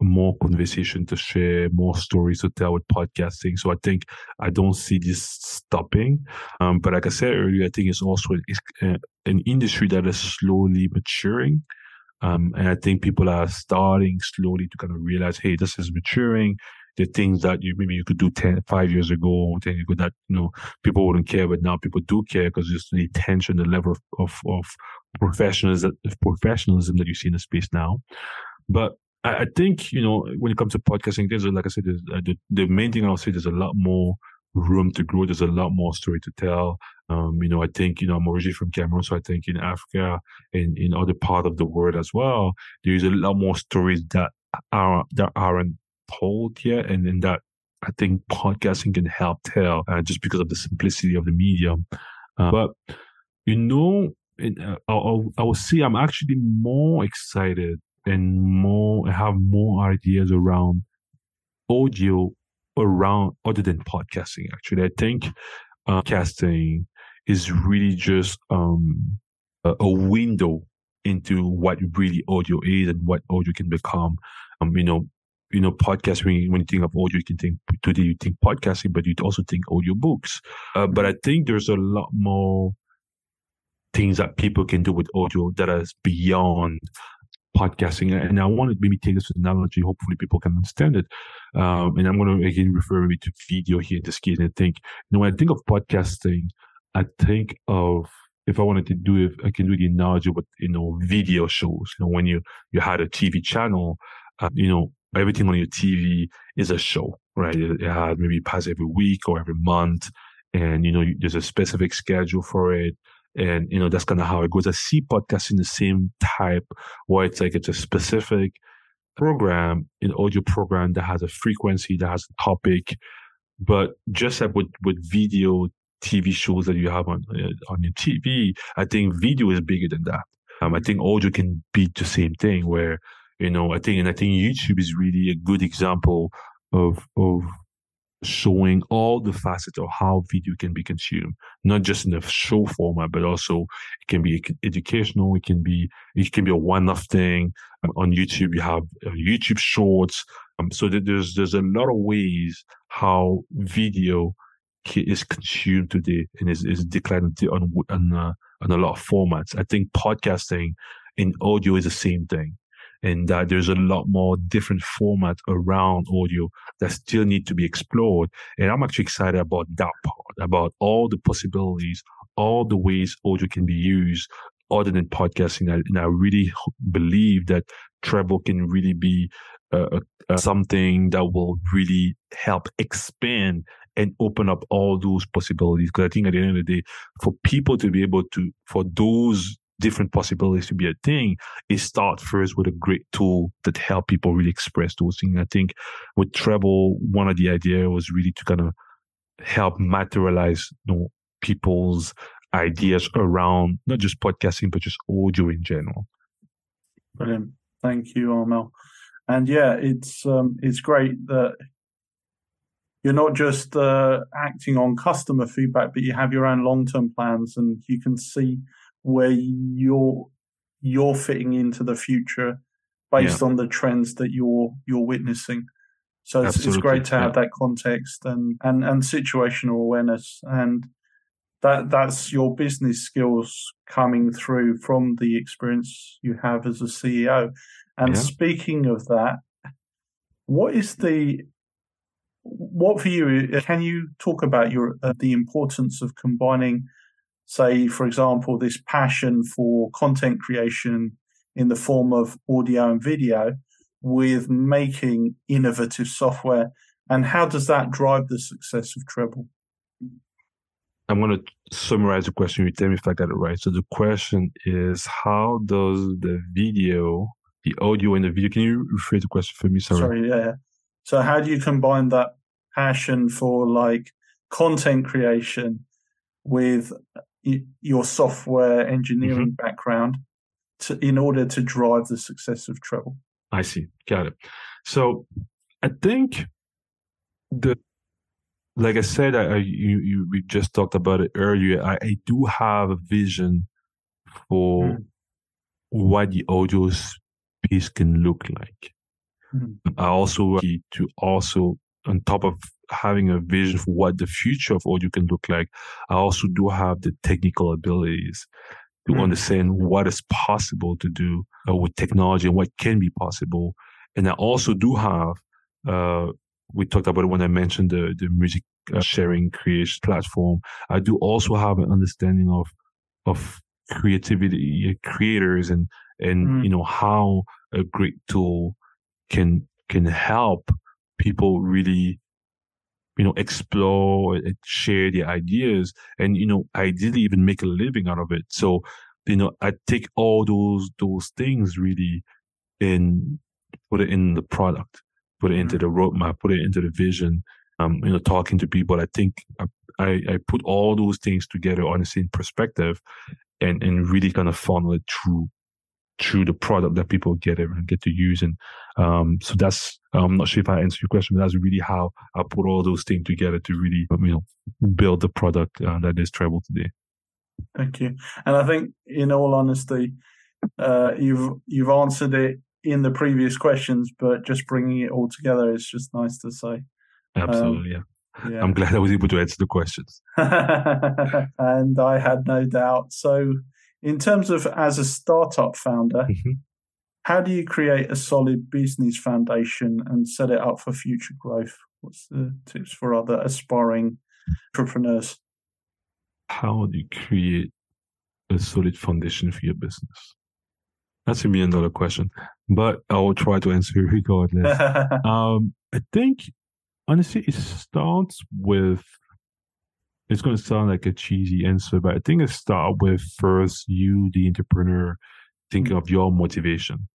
more conversation to share, more stories to tell with podcasting. So I think I don't see this stopping. Um, but like I said earlier, I think it's also it's, uh, an industry that is slowly maturing. Um, and I think people are starting slowly to kind of realize, hey, this is maturing. The things that you maybe you could do 10, five years ago, 10 years ago that, you know, people wouldn't care, but now people do care because just the attention, the level of, of, of professionalism, professionalism that you see in the space now. But I, I think, you know, when it comes to podcasting, there's, like I said, uh, the, the main thing I'll say, there's a lot more room to grow. There's a lot more story to tell. Um, you know, I think, you know, I'm originally from Cameroon, so I think in Africa and in other part of the world as well, there's a lot more stories that are, that aren't told yet. And, and that I think podcasting can help tell, uh, just because of the simplicity of the medium. Uh, but, you know, uh, I'll, I will say I'm actually more excited and more, have more ideas around audio around other than podcasting. Actually, I think uh, casting is really just um, a, a, window into what really audio is and what audio can become. Um, you know, you know, podcast. When you, when you think of audio, you can think today you think podcasting, but you also think audio books. Uh, but I think there's a lot more things that people can do with audio that is beyond podcasting. And I want to maybe take this analogy. Hopefully, people can understand it. Um, and I'm going to again refer me to video here in this case. And I think, you know, when I think of podcasting, I think of if I wanted to do it, I can do the analogy with you know video shows. You know, when you you had a TV channel, uh, you know, everything on your TV is a show, right? It, it has maybe pass every week or every month, and you know, there's a specific schedule for it. And, you know, that's kind of how it goes. I see podcasting the same type where it's like it's a specific program, an audio program that has a frequency, that has a topic. But just like with, with video TV shows that you have on, uh, on your TV, I think video is bigger than that. Um, I think audio can be the same thing where, you know, I think, and I think YouTube is really a good example of, of showing all the facets of how video can be consumed, not just in a show format, but also it can be educational. It can be, it can be a one-off thing. Um, on YouTube, you have uh, YouTube shorts. Um, so there's, there's a lot of ways how video is consumed today and is, is declining on, on, uh, on a lot of formats. I think podcasting in audio is the same thing and that there's a lot more different format around audio that still need to be explored. And I'm actually excited about that part, about all the possibilities, all the ways audio can be used other than podcasting. And I really believe that Treble can really be uh, uh, something that will really help expand and open up all those possibilities. Because I think at the end of the day, for people to be able to, for those different possibilities to be a thing is start first with a great tool that help people really express those things. I think with Treble, one of the idea was really to kind of help materialize you know, people's ideas around not just podcasting, but just audio in general. Brilliant. Thank you, Armel. And yeah, it's um, it's great that you're not just uh, acting on customer feedback, but you have your own long term plans, and you can see where you're you're fitting into the future based yeah. on the trends that you're you're witnessing. So it's, it's great to have yeah. that context and, and, and situational awareness and that that's your business skills coming through from the experience you have as a CEO. And yeah. speaking of that, what is the what for you? Can you talk about your uh, the importance of combining say, for example, this passion for content creation in the form of audio and video with making innovative software? And how does that drive the success of Treble? I'm going to summarize the question. You tell me if I got it right. So the question is, how does the video, the audio and the video, can you rephrase the question for me? Sorry. Sorry, yeah. So how do you combine that passion for like content creation with your software engineering mm-hmm. background to, in order to drive the success of Treble. I see. Got it. So I think the like I said, I, you, you we just talked about it earlier. I, I do have a vision for mm. what the audio piece can look like. Mm-hmm. I also to also on top of having a vision for what the future of audio can look like, I also do have the technical abilities to mm. understand what is possible to do uh, with technology and what can be possible. And I also do have, uh, we talked about it when I mentioned the, the music uh, sharing creation platform. I do also have an understanding of, of creativity, creators and, and, mm. you know, how a great tool can, can help people really you know, explore and share their ideas and, you know, ideally even make a living out of it. So, you know, I take all those, those things really and put it in the product, put it into mm-hmm. the roadmap, put it into the vision, um, you know, talking to people. I think I, I put all those things together on the same perspective and, and really kind of funnel it through through the product that people get it and get to use. And um, so that's I'm not sure if I answered your question, but that's really how I put all those things together to really you know build the product uh, that is Treble today. Thank you. And I think, in all honesty, uh, you've you've answered it in the previous questions, but just bringing it all together is just nice to say. Absolutely, um, yeah. yeah. I'm glad I was able to answer the questions. and I had no doubt. So in terms of as a startup founder, mm-hmm. how do you create a solid business foundation and set it up for future growth? What's the tips for other aspiring entrepreneurs? How do you create a solid foundation for your business? That's a million dollar question, but I will try to answer regardless. um, I think honestly, it starts with it's going to sound like a cheesy answer, but I think it start with first you, the entrepreneur, thinking mm-hmm. of your motivation.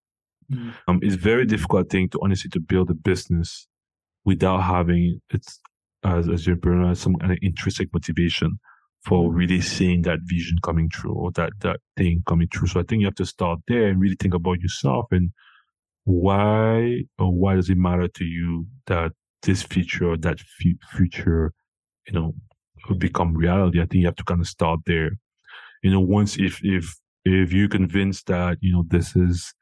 Mm-hmm. Um, it's very difficult, thing to honestly to build a business without having it's as as your entrepreneur some kind of intrinsic motivation for mm-hmm. really seeing that vision coming true or that that thing coming true. So I think you have to start there and really think about yourself and why or why does it matter to you that this feature or that f- future, you know, become reality, I think you have to kind of start there. You know, once if if if you're convinced that you know this is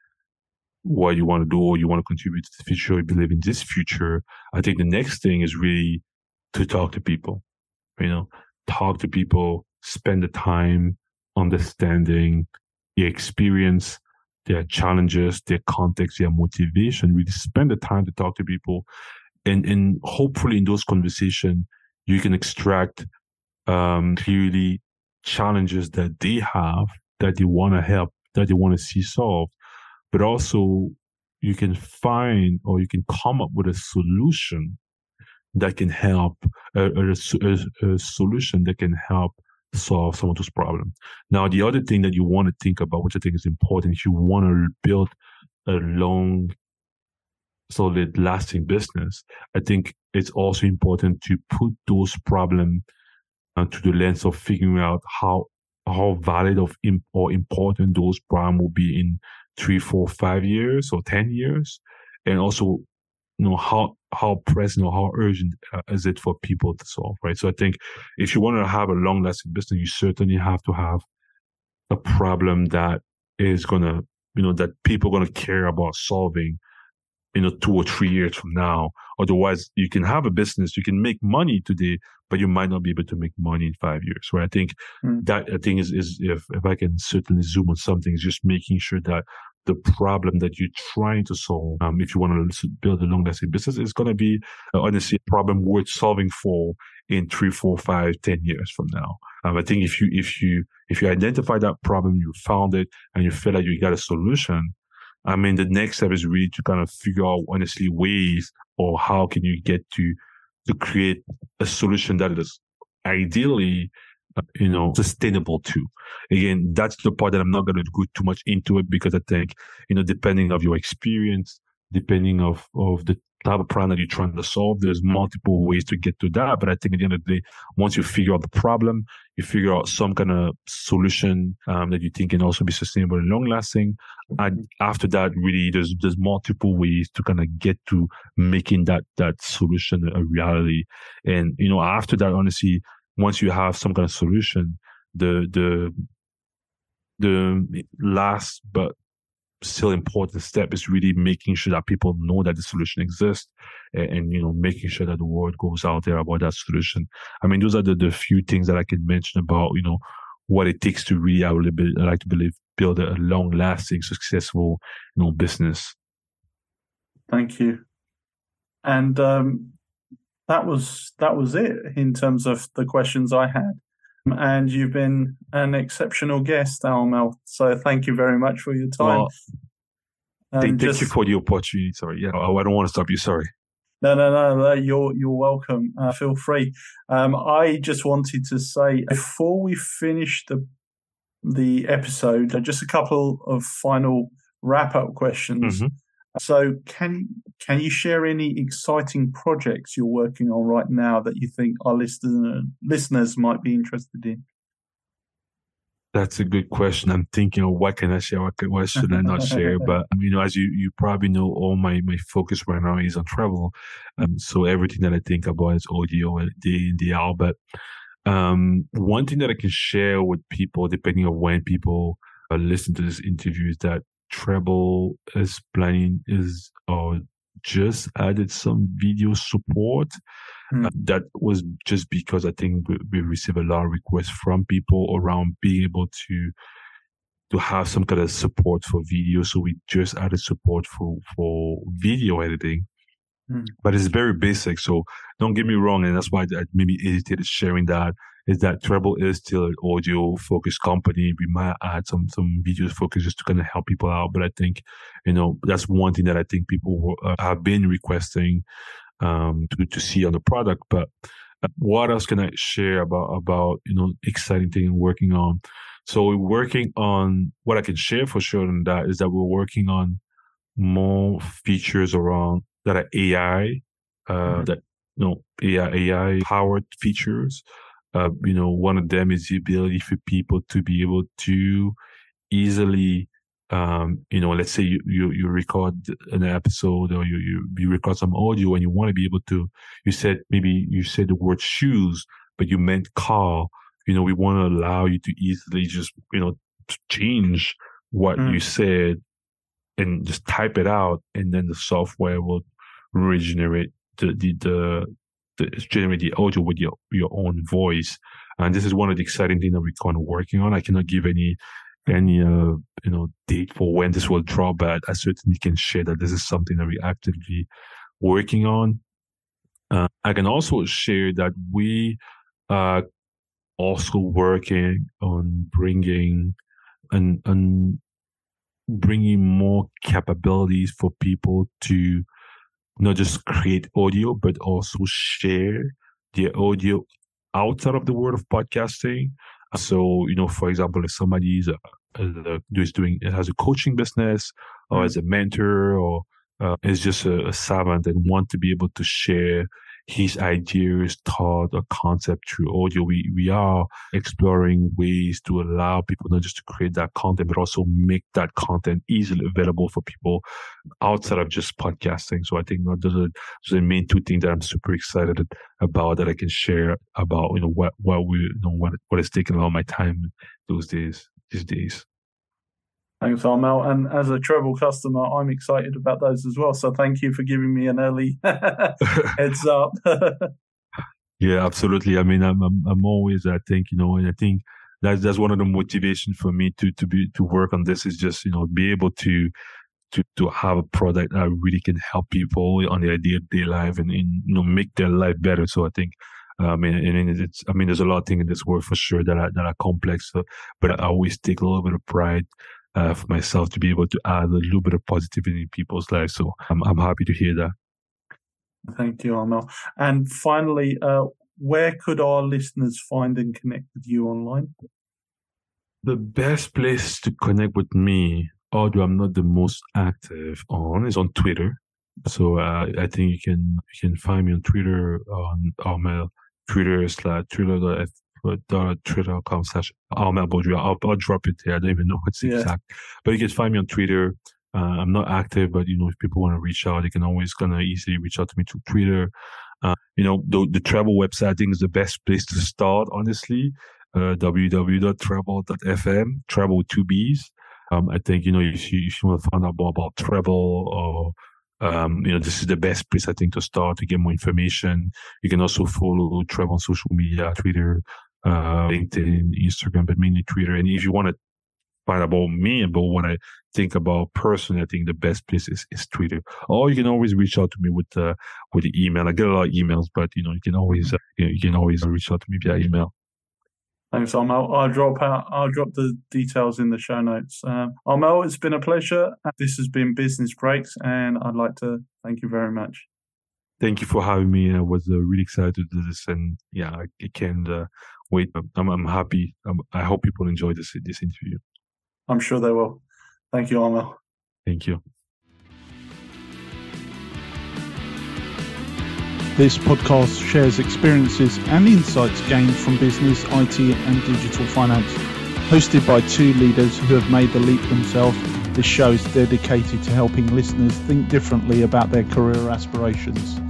what you want to do or you want to contribute to the future, you believe in this future, I think the next thing is really to talk to people. You know, talk to people, spend the time understanding their experience, their challenges, their context, their motivation. Really spend the time to talk to people, and and hopefully in those conversations you can extract um, clearly challenges that they have that they want to help, that they want to see solved, but also you can find or you can come up with a solution that can help a, a, a, solution that can help solve some of those problems. Now, the other thing that you want to think about, which I think is important, if you want to build a long solid, lasting business, I think it's also important to put those problems uh, to the lens of figuring out how how valid of imp- or important those problems will be in three, four, five years or ten years, and also you know how how present or how urgent uh, is it for people to solve, right? So I think if you want to have a long lasting business, you certainly have to have a problem that is gonna you know that people are gonna care about solving you know, two or three years from now. Otherwise, you can have a business, you can make money today, but you might not be able to make money in five years. Right? I think mm. that I think is, is if, if I can certainly zoom on something, is just making sure that the problem that you're trying to solve, um, if you want to build a long lasting business, is going to be uh, honestly a problem worth solving for in three, four, five, ten years from now. Um, I think if you if you if you identify that problem, you found it, and you feel like you got a solution, I mean, the next step is really to kind of figure out honestly ways or how can you get to to create a solution that is ideally uh, you know sustainable too. Again that's the part that i'm not going to go too much into it because i think you know depending of your experience depending of of the type of problem that you're trying to solve. There's multiple ways to get to that. But I think at the end of the day, once you figure out the problem, you figure out some kind of solution um, that you think can also be sustainable and long lasting. And after that, really, there's there's multiple ways to kind of get to making that that solution a reality. And you know, after that, honestly, once you have some kind of solution, the the the last but still important step is really making sure that people know that the solution exists and, and, you know making sure that the word goes out there about that solution. I mean those are the, the few things that i can mention about you know what it takes to really i would like to believe build a long lasting successful you know business. Thank you. And um, that was that was it in terms of the questions i had and you've been an exceptional guest, Armel. So thank you very much for your time. Well, thank, just, you for the opportunity. Sorry, yeah, Oh, I don't want to stop you. Sorry. No, no, no, no. You're you're welcome. Uh, feel free. Um, I just wanted to say before we finish the the episode, uh, just a couple of final wrap up questions. Mm-hmm. So, can can you share any exciting projects you're working on right now that you think our listener, listeners might be interested in? That's a good question. I'm thinking, of what can I share? What, what should I not share? But you know, as you you probably know, all my my focus right now is on Treble. Um, so everything that I think about is audio day in day out. But um, one thing that I can share with people, depending on when people uh, listen to this interview, is that Treble is planning is uh, just added some video support. Mm. Uh, that was just because I think we, we received a lot of requests from people around being able to to have some kind of support for video. So we just added support for for video editing. Mm. But it's very basic. So don't get me wrong, and that's why I maybe hesitated sharing that is that Treble is still an audio focused company. We might add some some video focus just to kind of help people out. But I think, you know, that's one thing that I think people uh, have been requesting um, to to see on the product. But uh, what else can I share about about you know exciting thing working on? So we're working on what I can share for sure on that is that we're working on more features around that are AI, uh, mm-hmm. that you know AI AI powered features uh, you know, one of them is the ability for people to be able to easily, um, you know, let's say you, you, you record an episode or you, you, you record some audio and you want to be able to, you said, maybe you said the word shoes, but you meant car. You know, we want to allow you to easily just, you know, change what mm. you said and just type it out and then the software will regenerate the, the, the, generate the audio with your, your own voice. And this is one of the exciting things that we're kind of working on. I cannot give any any uh, you know date for when this will drop, but I certainly can share that this is something that we're actively working on. Uh, I can also share that we are also working on bringing and and bringing more capabilities for people to not just create audio, but also share the audio outside of the world of podcasting. So, you know, for example, if somebody is, uh, is doing, it has a coaching business or mm-hmm. as a mentor or uh, is just a, a servant and want to be able to share his ideas, thought, or concept through audio. We we are exploring ways to allow people not just to create that content, but also make that content easily available for people outside of just podcasting. So I think you know, those, are, those are the main two things that I'm super excited about that I can share about you know what what we you know what what is taking a lot of my time those days these days. Thanks, Armel. And as a Treble customer, I'm excited about those as well. So thank you for giving me an early heads up. yeah, absolutely. I mean, I'm, I'm, I'm always, I think, you know, and I think that's, that's one of the motivation for me to, to be, to work on this is just, you know, be able to, to, to have a product that really can help people on their day to day life and, and, you know, make their life better. So I think, uh, I mean, and it's, I mean, there's a lot of things in this world for sure that are, that are complex, so, but I always take a little bit of pride uh, for myself to be able to add a little bit of positivity in people's lives. So I'm, I'm happy to hear that. Thank you, Armel. And finally, uh, where could our listeners find and connect with you online? The best place to connect with me, although I'm not the most active on, is on Twitter. So uh, I think you can you can find me on Twitter on Armel Twitter slash Twitter uh, twitter.com slash Armel Beaudry. I'll, I'll drop it there. I don't even know what's yeah. exact. But you can find me on Twitter. Uh, I'm not active, but you know, if people want to reach out, they can always kind of easily reach out to me through Twitter. Uh, you know, the, the Treble website I think is the best place to start, honestly. Uh, www.treble.fm, Treble two B's. Um, I think you know if you, if you want to find out more about Treble or um, you know, this is the best place I think to start to get more information. You can also follow Trev on social media, Twitter, uh, LinkedIn, Instagram, but mainly Twitter. And if you want to find about me, about what I think about personally, I think the best place is, is Twitter. Or you can always reach out to me with uh, with the email. I get a lot of emails, but you know, you can always uh, you, can always reach out to me via email. Thanks, Armel. I'll drop out. I'll drop the details in the show notes. Um, Armel, it's been a pleasure. This has been Business Breaks, and I'd like to thank you very much. Thank you for having me. I was uh, really excited to do this, and yeah, I, I can't uh, wait. I'm, I'm happy. I'm, i hope people enjoy this this interview. I'm sure they will. Thank you, Armel. Thank you. This podcast shares experiences and insights gained from business, IT, and digital finance. Hosted by two leaders who have made the leap themselves, this show is dedicated to helping listeners think differently about their career aspirations.